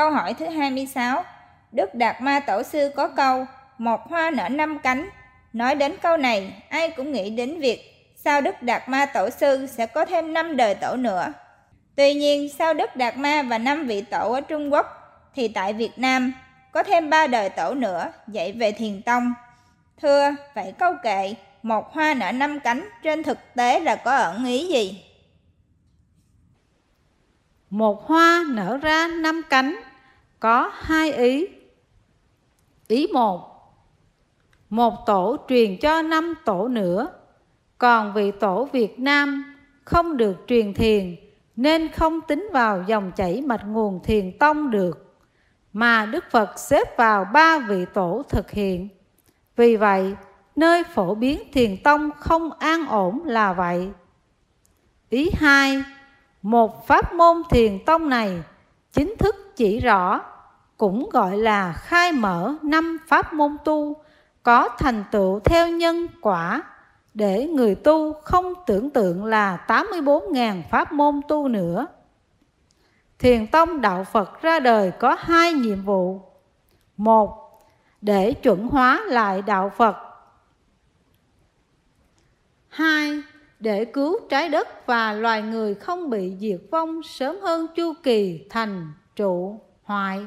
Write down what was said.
Câu hỏi thứ 26 Đức Đạt Ma Tổ Sư có câu Một hoa nở năm cánh Nói đến câu này, ai cũng nghĩ đến việc sao Đức Đạt Ma Tổ Sư sẽ có thêm năm đời tổ nữa. Tuy nhiên, sau Đức Đạt Ma và năm vị tổ ở Trung Quốc, thì tại Việt Nam có thêm ba đời tổ nữa dạy về thiền tông. Thưa, vậy câu kệ một hoa nở năm cánh trên thực tế là có ẩn ý gì? Một hoa nở ra năm cánh có hai ý. Ý một, một tổ truyền cho năm tổ nữa, còn vị tổ Việt Nam không được truyền thiền nên không tính vào dòng chảy mạch nguồn thiền tông được, mà Đức Phật xếp vào ba vị tổ thực hiện. Vì vậy, nơi phổ biến thiền tông không an ổn là vậy. Ý hai, một pháp môn thiền tông này chính thức chỉ rõ, cũng gọi là khai mở năm pháp môn tu, có thành tựu theo nhân quả để người tu không tưởng tượng là 84.000 pháp môn tu nữa. Thiền tông đạo Phật ra đời có hai nhiệm vụ. Một, để chuẩn hóa lại đạo Phật. Hai, để cứu trái đất và loài người không bị diệt vong sớm hơn chu kỳ thành trụ hoại.